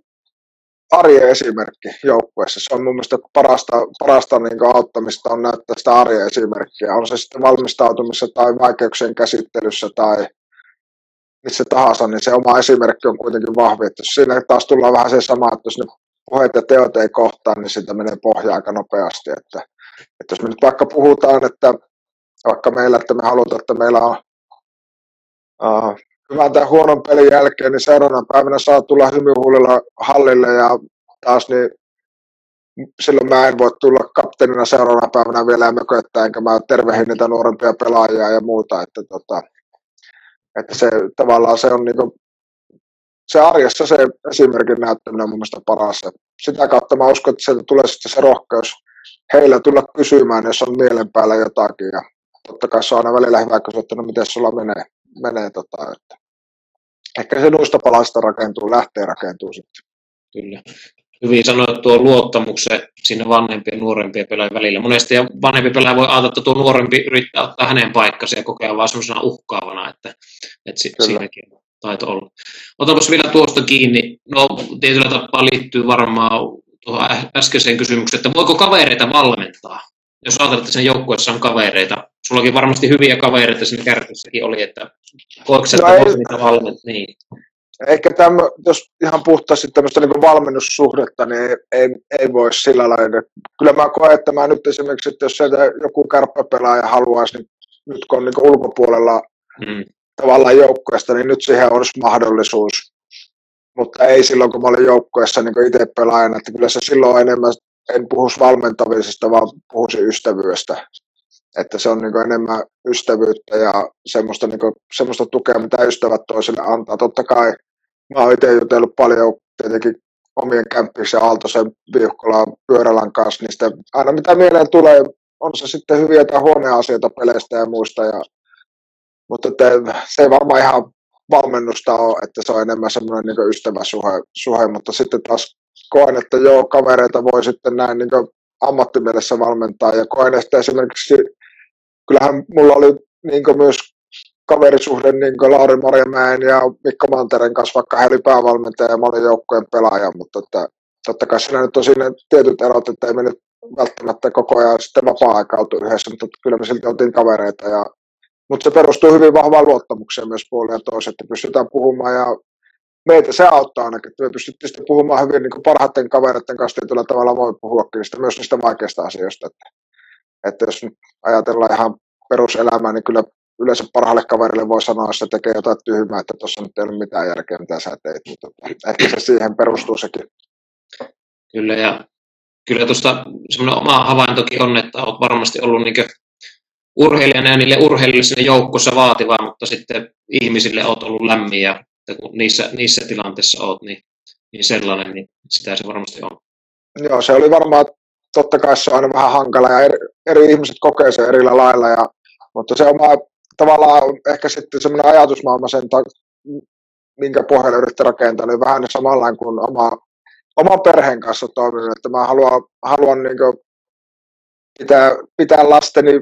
arjen esimerkki joukkueessa. Se on mun mielestä parasta, parasta niin auttamista on näyttää sitä arjen esimerkkiä. On se sitten valmistautumisessa tai vaikeuksien käsittelyssä tai missä tahansa, niin se oma esimerkki on kuitenkin vahvi. Että jos siinä taas tullaan vähän se sama, että jos ne puheet ja teot ei kohtaa, niin sitä menee pohja aika nopeasti. Että, että jos me nyt vaikka puhutaan, että vaikka meillä, että me halutaan, että meillä on uh, hyvän tai huonon pelin jälkeen, niin seuraavana päivänä saa tulla hymyhuulilla hallille ja taas niin silloin mä en voi tulla kapteenina seuraavana päivänä vielä mököttää, enkä mä tervehin niitä nuorempia pelaajia ja muuta, että, tota, että se tavallaan se on niinku, se arjessa se esimerkin näyttäminen on mun mielestä paras. Sitä kautta mä uskon, että sieltä tulee sitten se rohkeus heillä tulla kysymään, jos on mielen päällä jotakin. Ja totta kai se on aina välillä hyvä kysyä, että no miten sulla menee menee tota, että ehkä se noista palasta rakentuu, lähtee rakentuu sitten. Kyllä. Hyvin sanoit tuo luottamuksen sinne vanhempien ja nuorempien pelaajien välillä. Monesti ja vanhempi pelaaja voi ajatella, että tuo nuorempi yrittää ottaa hänen paikkansa ja kokea vaan sellaisena uhkaavana, että, että si- siinäkin on taito olla. Otanpas vielä tuosta kiinni. No tietyllä tapaa liittyy varmaan tuohon äskeiseen kysymykseen, että voiko kavereita valmentaa? jos ajatellaan, että sen joukkueessa on kavereita, sullakin varmasti hyviä kavereita siinä kärkissäkin oli, että koetko no että voisi niitä valmentaa? Niin. Ehkä tämä, jos ihan puhtaasti tämmöistä niin valmennussuhdetta, niin ei, ei, ei voi sillä lailla. Kyllä mä koen, että mä nyt esimerkiksi, että jos sieltä joku kärppäpelaaja haluaisi, niin nyt kun on niin ulkopuolella hmm. tavallaan joukkueesta, niin nyt siihen olisi mahdollisuus. Mutta ei silloin, kun mä olin joukkueessa niin itse pelaajana, että kyllä se silloin enemmän en puhuisi valmentamisesta, vaan puhuisin ystävyydestä. Että se on niin enemmän ystävyyttä ja semmoista, niin kuin, semmoista tukea, mitä ystävät toisille antaa. Totta kai mä oon itse jutellut paljon tietenkin omien kämppisen Aaltosen, Viuhkolan, Pyörälän kanssa, niin aina mitä mieleen tulee, on se sitten hyviä tai huonoja asioita peleistä ja muista. Ja, mutta te, se ei varmaan ihan valmennusta ole, että se on enemmän semmoinen niin ystäväsuhe, suhe, mutta sitten taas koen, että joo, kavereita voi sitten näin niin ammattimielessä valmentaa. Ja koen, että esimerkiksi kyllähän mulla oli niin myös kaverisuhde niin Lauri Marjamäen ja Mikko Manteren kanssa, vaikka hän oli päävalmentaja ja mä olin joukkueen pelaaja, mutta että, totta kai siinä nyt on siinä tietyt erot, että ei me nyt välttämättä koko ajan sitten vapaa-aika oltu yhdessä, mutta kyllä me silti oltiin kavereita. Ja, mutta se perustuu hyvin vahvaan luottamukseen myös puolella ja toiseen, että pystytään puhumaan ja meitä se auttaa ainakin, että me pystyttiin puhumaan hyvin niin parhaiten kavereiden kanssa tietyllä tavalla voi puhuakin niistä, myös niistä vaikeista asioista. Että, että jos nyt ajatellaan ihan peruselämää, niin kyllä yleensä parhaalle kaverille voi sanoa, että se tekee jotain tyhmää, että tuossa nyt ei ole mitään järkeä, mitä sä teit. Mutta ehkä se siihen perustuu sekin. Kyllä, ja kyllä tuosta semmoinen oma havaintokin on, että olet varmasti ollut niin urheilijana ja niille urheilijoille sinne joukkossa vaativa, mutta sitten ihmisille olet ollut lämmin ja kun niissä, niissä tilanteissa olet, niin, niin sellainen, niin sitä se varmasti on. Joo, se oli varmaan, totta kai se on aina vähän hankala ja eri, eri ihmiset kokee sen eri lailla, ja, mutta se oma tavallaan ehkä sitten semmoinen ajatusmaailma sen, minkä pohjalle yritti rakentaa, niin vähän samalla kuin oma, oman perheen kanssa toiminut, että mä haluan, haluan niin pitää, pitää lasteni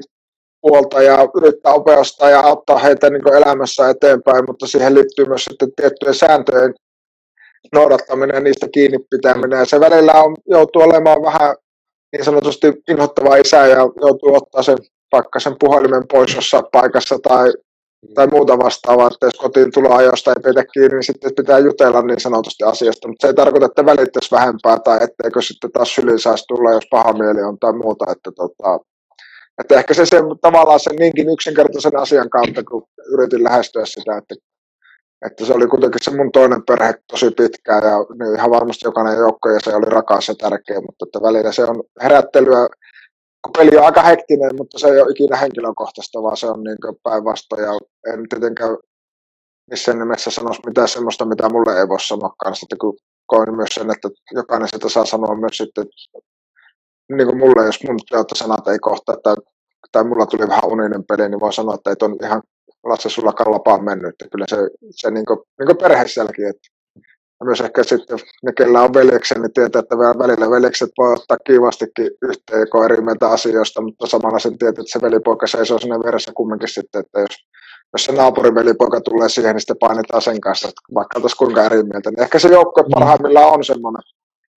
puolta ja yrittää opastaa ja auttaa heitä niin elämässä eteenpäin, mutta siihen liittyy myös sitten tiettyjen sääntöjen noudattaminen ja niistä kiinni pitäminen. Ja se välillä on, joutuu olemaan vähän niin sanotusti inhottava isä ja joutuu ottaa sen vaikka sen puhelimen pois jossain paikassa tai, tai muuta vastaavaa, että jos kotiin ajoista ei peitä kiinni, niin sitten pitää jutella niin sanotusti asiasta, mutta se ei tarkoita, että välittäisi vähempää tai etteikö sitten taas syli saisi tulla, jos paha mieli on tai muuta, että tota, että ehkä se, se tavallaan sen niinkin yksinkertaisen asian kautta, kun yritin lähestyä sitä, että, että se oli kuitenkin se mun toinen perhe tosi pitkään ja niin ihan varmasti jokainen joukko ja se oli rakas ja tärkeä, mutta että välillä se on herättelyä, kun peli on aika hektinen, mutta se ei ole ikinä henkilökohtaista, vaan se on niin päinvastoin ja en tietenkään missään nimessä sanoisi mitään sellaista, mitä mulle ei voi sanoa kanssa, että kun koin myös sen, että jokainen sitä saa sanoa myös sitten niin kuin mulle, jos mun sanat ei kohta, tai, tai mulla tuli vähän uninen peli, niin voin sanoa, että ei ton ihan Lasse sulla kallapaan mennyt. Että kyllä se, se niin kuin, niin kuin perheessäkin, että ja myös ehkä sitten ne, kellä on veljeksen, niin tietää, että välillä veljekset voi ottaa kiivastikin yhteen joko eri mieltä asioista, mutta samalla sen tietää, että se velipoika seisoo sinne veressä kumminkin sitten, että jos, jos se naapurin velipoika tulee siihen, niin sitten painetaan sen kanssa, että vaikka oltaisiin kuinka eri mieltä. Niin ehkä se joukko mm. parhaimmillaan on semmoinen,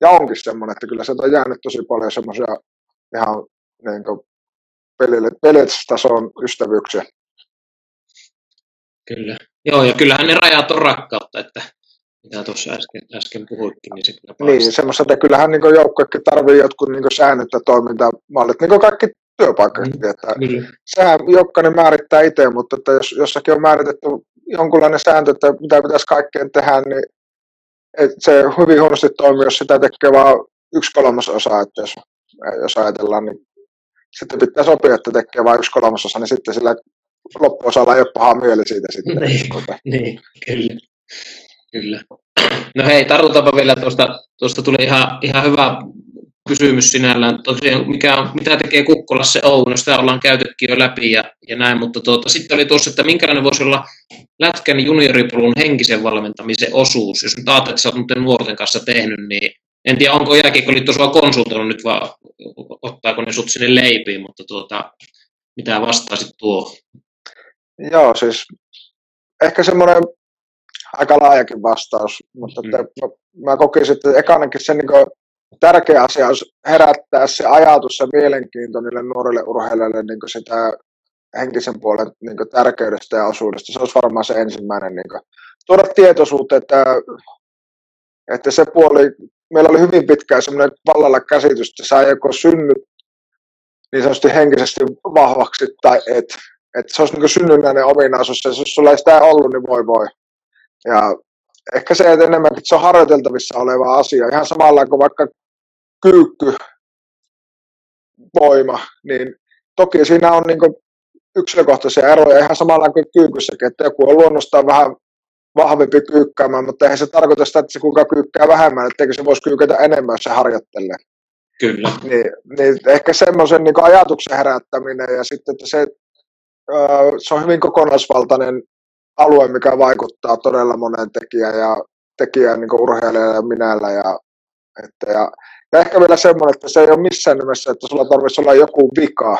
ja onkin semmoinen, että kyllä se on jäänyt tosi paljon semmoisia ihan niin kuin pelitason ystävyyksiä. Kyllä. Joo, ja kyllähän ne rajat on rakkautta, että mitä tuossa äsken, äsken puhuitkin, niin se kyllä paistaa. Niin, semmoista, että kyllähän niin joukkoikin tarvii jotkut niin säännöt ja toimintamallit, niin kuin kaikki työpaikat. Mm, että niin. Sehän jokainen määrittää itse, mutta että jos jossakin on määritetty jonkunlainen sääntö, että mitä pitäisi kaikkeen tehdä, niin et se hyvin huonosti toimii, jos sitä tekee vain yksi kolmasosa, että jos, jos ajatellaan, niin sitten pitää sopia, että tekee vain yksi kolmasosa, niin sitten sillä loppuosalla ei ole paha mieli siitä sitten. Niin, niin kyllä. kyllä. No hei, tartutaanpa vielä tuosta, tuosta tuli ihan, ihan hyvä kysymys sinällään. Tosiaan, mikä on, mitä tekee Kukkolassa se Oulu, no sitä ollaan käytetkin jo läpi ja, ja näin, mutta tuota, sitten oli tuossa, että minkälainen voisi olla Lätkän junioripolun henkisen valmentamisen osuus. Jos nyt ajattelet, että sä oot nuorten kanssa tehnyt, niin en tiedä, onko jääkiekko sua konsultoinut nyt vaan, ottaako ne sut sinne leipiin, mutta tuota, mitä vastaisit tuo? Joo, siis ehkä semmoinen aika laajakin vastaus, mutta mm. että mä kokisin, että ekanakin se niin tärkeä asia on herättää se ajatus ja mielenkiinto niille nuorille urheilijoille niin sitä henkisen puolen niin tärkeydestä ja osuudesta. Se olisi varmaan se ensimmäinen. Niin kuin, tuoda tietoisuutta, että, että se puoli, meillä oli hyvin pitkään semmoinen vallalla käsitys, että sä joko synnyt niin sanotusti henkisesti vahvaksi tai et. Että se olisi niin synnynnäinen ominaisuus, ja jos sulla ei sitä ollut, niin voi voi. Ja ehkä se, että enemmänkin että se on harjoiteltavissa oleva asia, ihan samalla kuin vaikka kyykky voima, niin toki siinä on niin yksilökohtaisia eroja ihan samalla kuin kyykyssäkin, että joku on luonnostaan vähän vahvempi kyykkäämään, mutta eihän se tarkoita sitä, että se kuka kyykkää vähemmän, etteikö se voisi kyykkätä enemmän, jos se harjoittelee. Kyllä. Niin, niin ehkä semmoisen niin ajatuksen herättäminen ja sitten, että se, se on hyvin kokonaisvaltainen alue, mikä vaikuttaa todella monen tekijään ja tekijän niin urheilijan ja minällä. Ja, että, ja Ja ehkä vielä semmoinen, että se ei ole missään nimessä, että sulla tarvitsisi olla joku vika,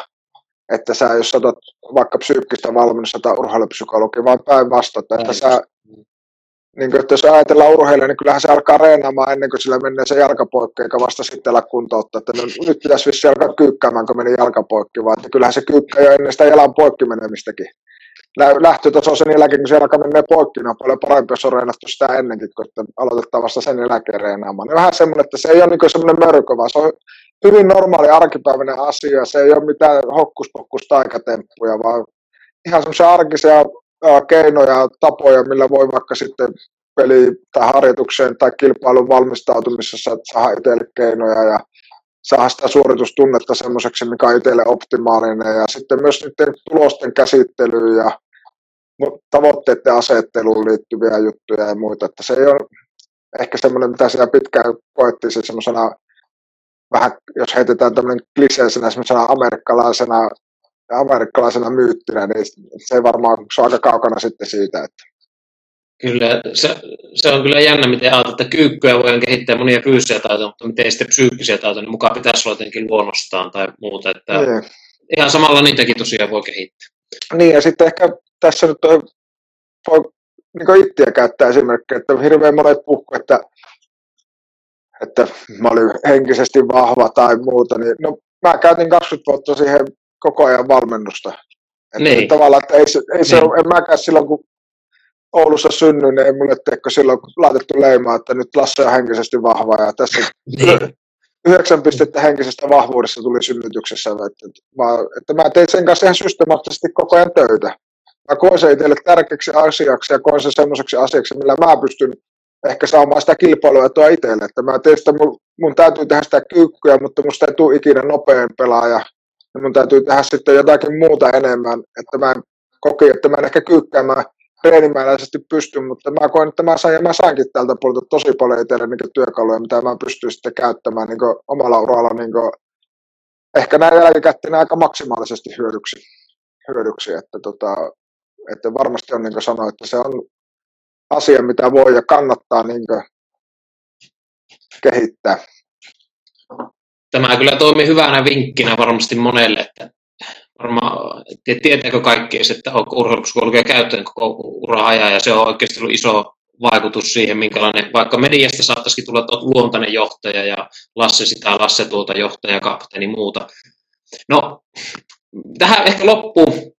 että sä, jos otat vaikka psyykkistä valmennusta tai urheilupsykologia, vaan päinvastoin, että, että sä, niin kuin, että jos ajatellaan urheilija, niin kyllähän se alkaa reenaamaan ennen kuin sillä menee se jalkapoikki, eikä vasta sitten ala kuntouttaa, että no, nyt pitäisi vissi alkaa kyykkäämään, kun meni jalkapoikki, vaan että kyllähän se kyykkä jo ennen sitä jalan poikki menemistäkin lähtötaso sen jälkeen, kun se jalka menee poikki, niin on paljon parempi, jos on reenattu sitä ennenkin, kun aloitetaan vasta sen jälkeen reenaamaan. Niin vähän semmoinen, että se ei ole niin semmoinen mörkö, vaan se on hyvin normaali arkipäiväinen asia. Se ei ole mitään hokkuspokkus taikatemppuja, vaan ihan semmoisia arkisia keinoja, tapoja, millä voi vaikka sitten peli- tai harjoitukseen tai kilpailun valmistautumisessa saada itselle keinoja ja saada sitä suoritustunnetta semmoiseksi, mikä on itselle optimaalinen. Ja sitten myös niiden tulosten käsittelyyn ja tavoitteiden asetteluun liittyviä juttuja ja muita, että se ei ole ehkä semmoinen, mitä siellä pitkään koettiin se semmoisena vähän, jos heitetään tämmöinen kliseisenä semmoisena amerikkalaisena, amerikkalaisena myyttinä, niin se varmaan, se on aika kaukana sitten siitä, että Kyllä, se, se on kyllä jännä, miten ajatellaan, että kyykkyä voidaan kehittää monia fyysisiä taitoja, mutta miten sitten psyykkisiä taitoja, niin mukaan pitäisi olla jotenkin luonnostaan tai muuta. Että niin. Ihan samalla niitäkin tosiaan voi kehittää. Niin, ja sitten ehkä tässä nyt on, voi niin itseä käyttää esimerkkejä, että hirveän monet puhuu, että, että mä olin henkisesti vahva tai muuta, niin no, mä käytin 20 vuotta siihen koko ajan valmennusta. Että niin. tavallaan, että ei, ei se niin. ole, en mäkään silloin, kun Oulussa synnyin, niin ei mulle teekö silloin laitettu leimaa, että nyt Lasse on henkisesti vahva ja tässä niin. yhdeksän pistettä henkisestä vahvuudessa tuli synnytyksessä. Että, mä, että mä tein sen kanssa ihan systemaattisesti koko ajan töitä. Mä koin sen itselle tärkeäksi asiaksi ja koin sen semmoiseksi asiaksi, millä mä pystyn ehkä saamaan sitä kilpailua tuo itselle. Että mä tein sitä, mun, mun täytyy tehdä sitä kyykkyä, mutta musta ei tule ikinä nopein pelaaja. Ja mun täytyy tehdä sitten jotakin muuta enemmän, että mä koki, että mä en ehkä kyykkäämään treenimääräisesti pysty, mutta mä koen, että mä sain, ja mä sainkin tältä puolelta tosi paljon itselle niin työkaluja, mitä mä pystyn sitten käyttämään niin omalla uralla niin kuin, ehkä näin jälkikäteen aika maksimaalisesti hyödyksi, hyödyksi että, tota, että varmasti on niin kuin sanoin, että se on asia, mitä voi ja kannattaa niin kuin, kehittää. Tämä kyllä toimii hyvänä vinkkinä varmasti monelle, että varmaan, tietääkö kaikki että on urheilupsykologia käyttöön koko ura ajan, ja se on oikeasti ollut iso vaikutus siihen, minkälainen, vaikka mediasta saattaisikin tulla luontainen johtaja ja Lasse sitä, Lasse tuolta johtaja, kapteeni muuta. No, tähän ehkä loppuun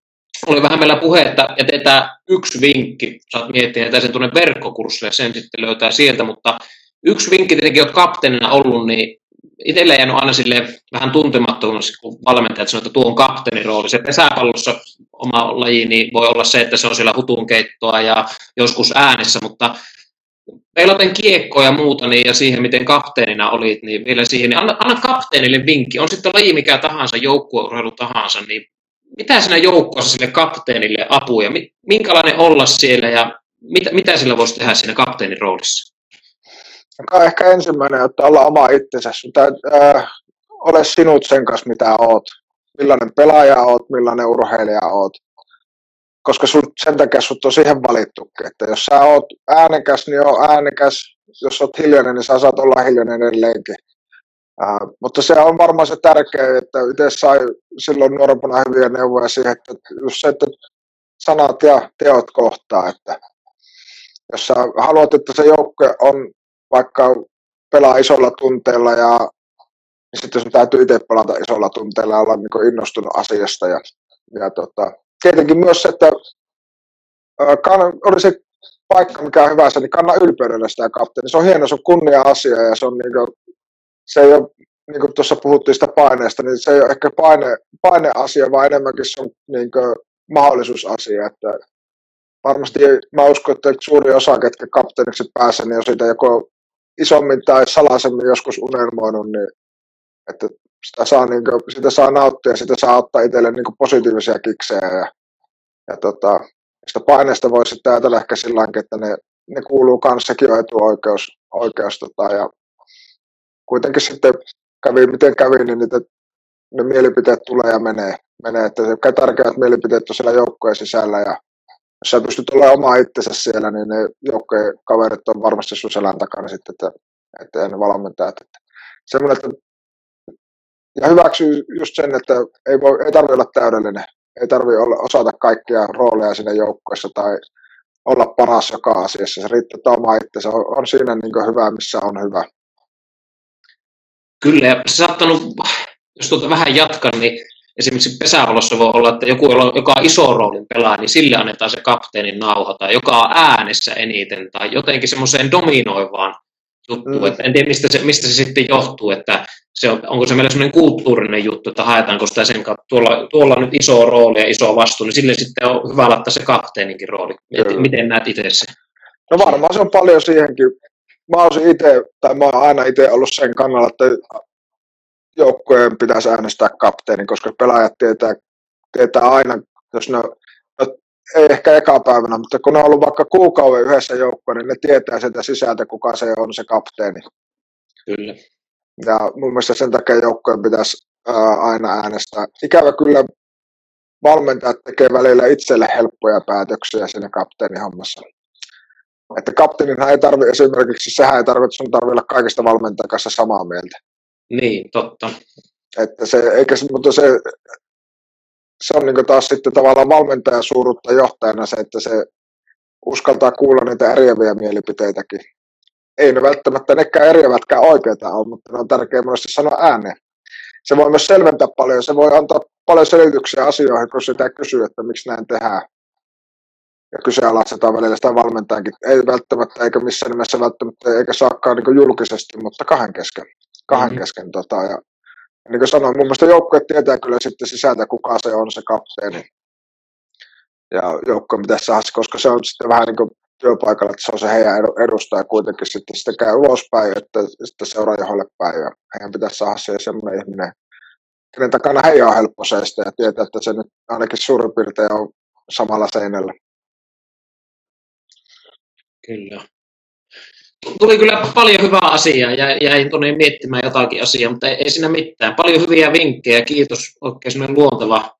oli vähän meillä puhetta, ja teetään yksi vinkki, saat miettiä, että sen tuonne verkkokurssille, sen sitten löytää sieltä, mutta yksi vinkki tietenkin, olet kapteenina ollut, niin itsellä jäänyt aina sille vähän tuntemattomaksi, kun valmentajat sanoo, että tuo on kapteenin rooli. Se pesäpallossa oma laji niin voi olla se, että se on siellä hutunkeittoa ja joskus äänessä, mutta peilaten kiekkoa ja muuta niin, ja siihen, miten kapteenina olit, niin vielä siihen, niin anna, anna kapteenille vinkki. On sitten laji mikä tahansa, joukkueurheilu tahansa, niin mitä siinä joukkueessa sille kapteenille apuja, minkälainen olla siellä ja mitä, mitä sillä voisi tehdä siinä kapteenin roolissa? Joka on ehkä ensimmäinen, että olla oma itsensä. Mitä, äh, ole sinut sen kanssa, mitä oot. Millainen pelaaja oot, millainen urheilija oot. Koska sun, sen takia sut on siihen valittu. Että jos sä oot äänekäs, niin oo äänekäs. Jos oot hiljainen, niin sä saat olla hiljainen edelleenkin. Äh, mutta se on varmaan se tärkeä, että itse sai silloin nuorempana hyviä neuvoja siihen, että just se, että sanat ja teot kohtaa, että jos sä haluat, että se joukkue on vaikka pelaa isolla tunteella ja niin sitten sun täytyy itse pelata isolla tunteella ja olla niin innostunut asiasta. Ja, ja tota, tietenkin myös se, että kann, oli se paikka, mikä on hyvässä, niin kanna ylpeydellä sitä kapteeni. Se on hieno, se on kunnia-asia ja se on niin kuin, se ei ole, niin kuin tuossa puhuttiin sitä paineesta, niin se ei ole ehkä paine, paineasia, vaan enemmänkin se on niin kuin, mahdollisuusasia. Että varmasti mä uskon, että suuri osa, ketkä kapteeniksi pääsee, niin on siitä joko isommin tai salaisemmin joskus unelmoinut, niin että sitä saa, niin kuin, sitä saa nauttia, sitä saa ottaa itselle niin positiivisia kiksejä ja, ja tota, sitä paineesta voi sitten ajatella ehkä sillä että ne, ne kuuluu kanssakin jo etuoikeus oikeus, tota, ja kuitenkin sitten kävi miten kävi, niin niitä, ne mielipiteet tulee ja menee, menee että tärkeät mielipiteet on siellä joukkojen sisällä ja jos sä pystyt olemaan oma itsensä siellä, niin ne joukkojen kaverit on varmasti sun selän takana sitten, että, että ne valmentajat. Että semmoinen, että ja hyväksyy just sen, että ei, voi, ei tarvitse olla täydellinen. Ei tarvitse olla, osata kaikkia rooleja siinä joukkueessa tai olla paras joka asiassa. Se riittää, että oma itse. Se on, on siinä niin hyvä, missä on hyvä. Kyllä, ja saattanut, jos tuota vähän jatkan, niin esimerkiksi pesävalossa voi olla, että joku, joka on iso roolin pelaa, niin sille annetaan se kapteenin nauha, tai joka on äänessä eniten, tai jotenkin semmoiseen dominoivaan juttuun. Mm. Että en tiedä, mistä se, mistä se sitten johtuu, että se on, onko se meillä semmoinen kulttuurinen juttu, että haetaanko sitä sen kautta, tuolla, tuolla on nyt iso rooli ja iso vastuu, niin sille sitten on hyvä laittaa se kapteeninkin rooli. Kyllä. Miten näet itse se? No varmaan se on paljon siihenkin. Mä olisin itse, tai mä oon aina itse ollut sen kannalla, että joukkojen pitäisi äänestää kapteeni, koska pelaajat tietää, tietää aina, jos ne, no, ei ehkä eka päivänä, mutta kun ne on ollut vaikka kuukauden yhdessä joukkoon, niin ne tietää sieltä sisältä, kuka se on se kapteeni. Kyllä. Ja mun mielestä sen takia joukkojen pitäisi ää, aina äänestää. Ikävä kyllä valmentajat tekee välillä itselle helppoja päätöksiä siinä kapteenihommassa. Että kapteeninhan ei tarvi esimerkiksi, sehän ei tarvitse, sun tarvitse olla kaikista valmentajan kanssa samaa mieltä. Niin, totta. Että se, eikä, mutta se, se on niin taas sitten tavallaan valmentajan suuruutta johtajana se, että se uskaltaa kuulla niitä eriäviä mielipiteitäkin. Ei ne välttämättä nekään eriävätkään oikeita ole, mutta ne on tärkeää monesti sanoa ääneen. Se voi myös selventää paljon, se voi antaa paljon selityksiä asioihin, kun sitä kysyy, että miksi näin tehdään. Ja kyseenalaistetaan välillä sitä valmentajankin. Ei välttämättä, eikä missään nimessä välttämättä, eikä saakaan niin julkisesti, mutta kahden kesken kahden mm-hmm. kesken. Tota, ja, niin kuin sanoin, mun mielestä joukkue tietää kyllä sitten sisältä, kuka se on se kapteeni. Ja joukkue pitäisi saada, koska se on sitten vähän niin kuin työpaikalla, että se on se heidän edustaja kuitenkin sitten, sitten käy ulospäin, että sitten seuraajaholle päin. Ja heidän pitäisi saada se semmoinen ihminen, kenen takana heidän on helppo seistä ja tietää, että se nyt ainakin suurin piirtein on samalla seinällä. Kyllä tuli kyllä paljon hyvää asiaa ja jäin tuonne miettimään jotakin asiaa, mutta ei, ei siinä mitään. Paljon hyviä vinkkejä, kiitos. Oikein luonteva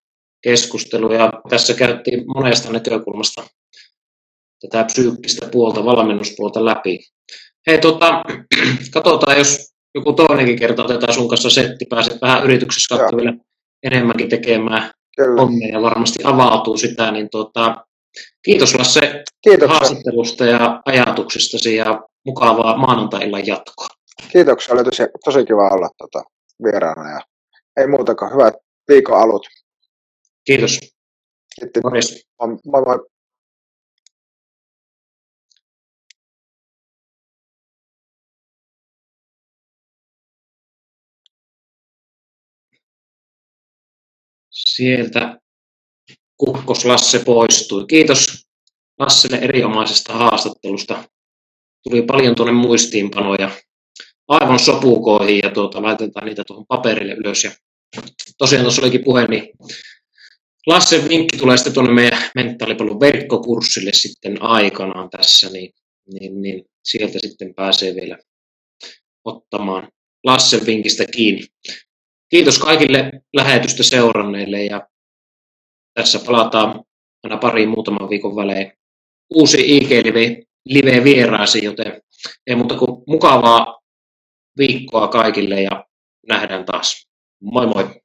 keskustelu ja tässä käytiin monesta näkökulmasta tätä psyykkistä puolta, valmennuspuolta läpi. Hei, tota, katsotaan, jos joku toinenkin kerta otetaan sun kanssa setti, pääset vähän yrityksessä kautta vielä enemmänkin tekemään Kyllä. ja varmasti avautuu sitä, niin tota, kiitos Lasse Kiitoksia. haastattelusta ja ajatuksistasi ja mukavaa maanantai-illan jatkoa. Kiitoksia, oli tosi, tosi kiva olla tuota, vieraana ja ei muuta kuin hyvät viikon alut. Kiitos. Kiitti. Morjens. Moi moi. Sieltä Kukkos Lasse poistui. Kiitos Lasselle erinomaisesta haastattelusta tuli paljon tuonne muistiinpanoja aivan sopukoihin ja tuota, laitetaan niitä tuohon paperille ylös. Ja tosiaan tuossa olikin puhe, niin Lassen vinkki tulee sitten tuonne meidän mentaalipalvelun verkkokurssille sitten aikanaan tässä, niin, niin, niin sieltä sitten pääsee vielä ottamaan Lassen vinkistä kiinni. Kiitos kaikille lähetystä seuranneille ja tässä palataan aina pariin muutaman viikon välein. Uusi IG-live live-vieraasi, joten ei muuta kuin mukavaa viikkoa kaikille ja nähdään taas. Moi moi!